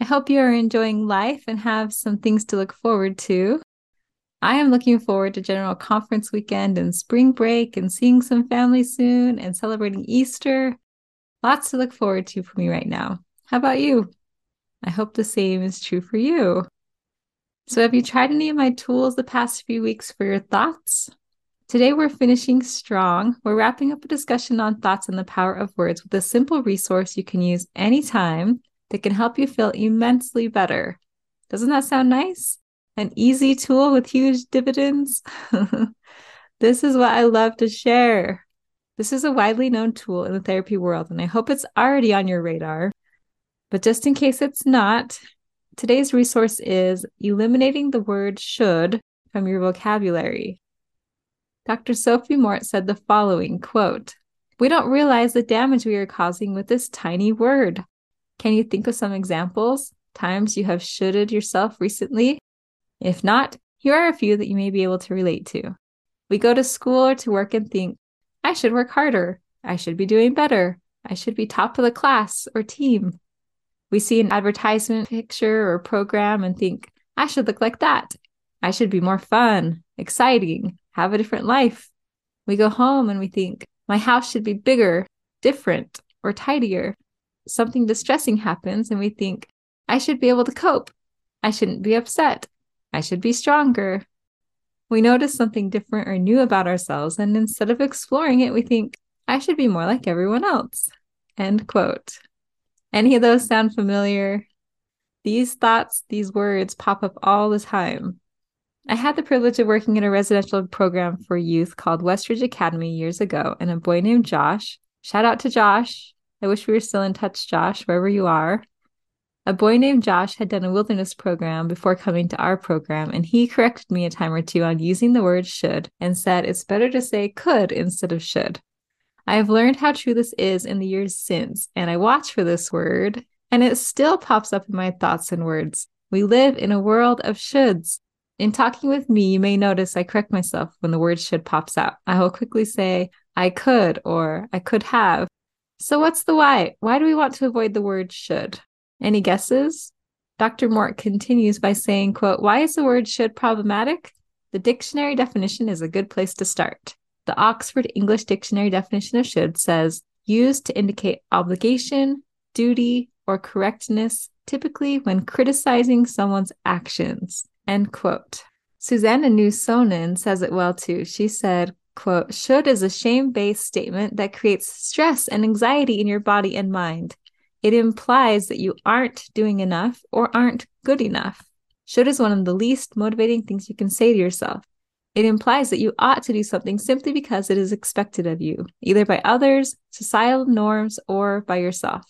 I hope you are enjoying life and have some things to look forward to. I am looking forward to General Conference weekend and spring break and seeing some family soon and celebrating Easter. Lots to look forward to for me right now. How about you? I hope the same is true for you. So, have you tried any of my tools the past few weeks for your thoughts? Today, we're finishing strong. We're wrapping up a discussion on thoughts and the power of words with a simple resource you can use anytime that can help you feel immensely better. Doesn't that sound nice? An easy tool with huge dividends? this is what I love to share. This is a widely known tool in the therapy world, and I hope it's already on your radar. But just in case it's not, today's resource is eliminating the word should from your vocabulary. Dr. Sophie Mort said the following quote, We don't realize the damage we are causing with this tiny word. Can you think of some examples? Times you have shoulded yourself recently? If not, here are a few that you may be able to relate to. We go to school or to work and think, I should work harder. I should be doing better. I should be top of the class or team. We see an advertisement picture or program and think, I should look like that. I should be more fun, exciting, have a different life. We go home and we think, my house should be bigger, different, or tidier something distressing happens and we think, I should be able to cope. I shouldn't be upset. I should be stronger. We notice something different or new about ourselves, and instead of exploring it, we think, I should be more like everyone else. End quote. Any of those sound familiar? These thoughts, these words pop up all the time. I had the privilege of working in a residential program for youth called Westridge Academy years ago, and a boy named Josh, shout out to Josh, I wish we were still in touch, Josh, wherever you are. A boy named Josh had done a wilderness program before coming to our program, and he corrected me a time or two on using the word should and said it's better to say could instead of should. I have learned how true this is in the years since, and I watch for this word, and it still pops up in my thoughts and words. We live in a world of shoulds. In talking with me, you may notice I correct myself when the word should pops out. I will quickly say, I could or I could have so, what's the why? Why do we want to avoid the word should? Any guesses? Dr. Mort continues by saying, quote, Why is the word should problematic? The dictionary definition is a good place to start. The Oxford English Dictionary definition of should says used to indicate obligation, duty, or correctness, typically when criticizing someone's actions. End quote. Susanna Newsonen says it well too. She said, quote, should is a shame based statement that creates stress and anxiety in your body and mind. It implies that you aren't doing enough or aren't good enough. Should is one of the least motivating things you can say to yourself. It implies that you ought to do something simply because it is expected of you, either by others, societal norms, or by yourself.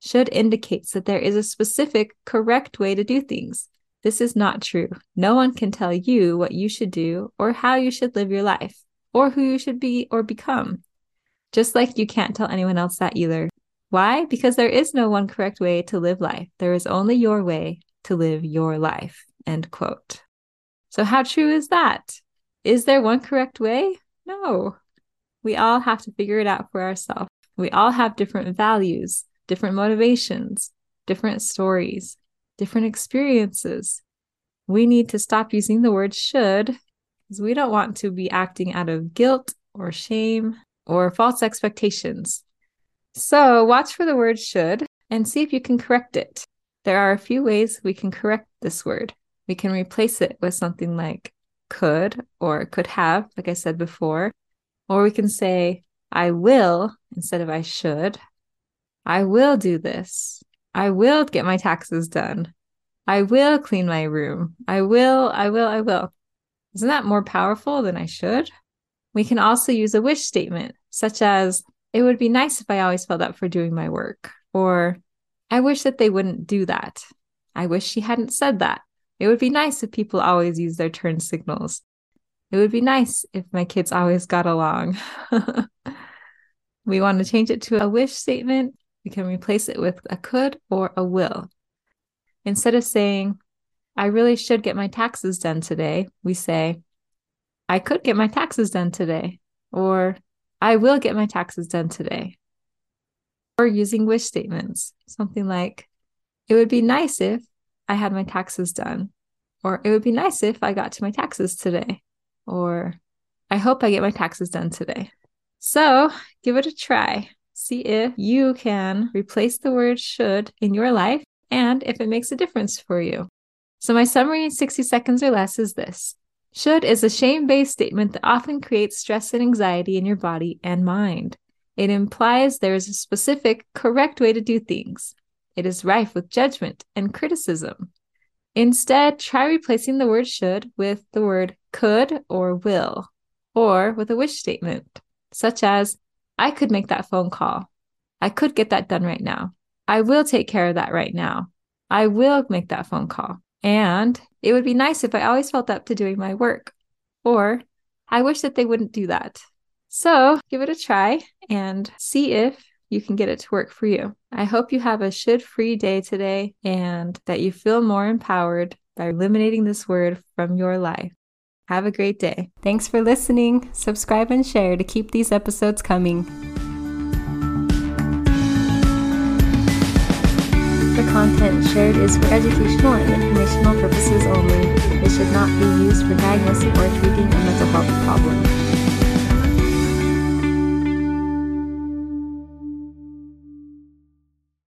Should indicates that there is a specific, correct way to do things. This is not true. No one can tell you what you should do or how you should live your life or who you should be or become. Just like you can't tell anyone else that either. Why? Because there is no one correct way to live life. There is only your way to live your life. End quote. So, how true is that? Is there one correct way? No. We all have to figure it out for ourselves. We all have different values, different motivations, different stories, different experiences. We need to stop using the word should because we don't want to be acting out of guilt or shame or false expectations. So, watch for the word should and see if you can correct it. There are a few ways we can correct this word. We can replace it with something like could or could have, like I said before. Or we can say, I will instead of I should. I will do this. I will get my taxes done. I will clean my room. I will, I will, I will. Isn't that more powerful than I should? We can also use a wish statement, such as, It would be nice if I always felt up for doing my work, or I wish that they wouldn't do that. I wish she hadn't said that. It would be nice if people always use their turn signals. It would be nice if my kids always got along. we want to change it to a wish statement. We can replace it with a could or a will. Instead of saying, I really should get my taxes done today, we say, I could get my taxes done today, or I will get my taxes done today. Or using wish statements, something like, It would be nice if I had my taxes done, or it would be nice if I got to my taxes today, or I hope I get my taxes done today. So give it a try. See if you can replace the word should in your life and if it makes a difference for you. So, my summary in 60 seconds or less is this should is a shame based statement that often creates stress and anxiety in your body and mind. It implies there is a specific, correct way to do things. It is rife with judgment and criticism. Instead, try replacing the word should with the word could or will, or with a wish statement, such as, I could make that phone call. I could get that done right now. I will take care of that right now. I will make that phone call. And it would be nice if I always felt up to doing my work. Or I wish that they wouldn't do that. So give it a try and see if you can get it to work for you. I hope you have a should free day today and that you feel more empowered by eliminating this word from your life. Have a great day. Thanks for listening. Subscribe and share to keep these episodes coming. content shared is for educational and informational purposes only. It should not be used for diagnosing or treating a mental health problem.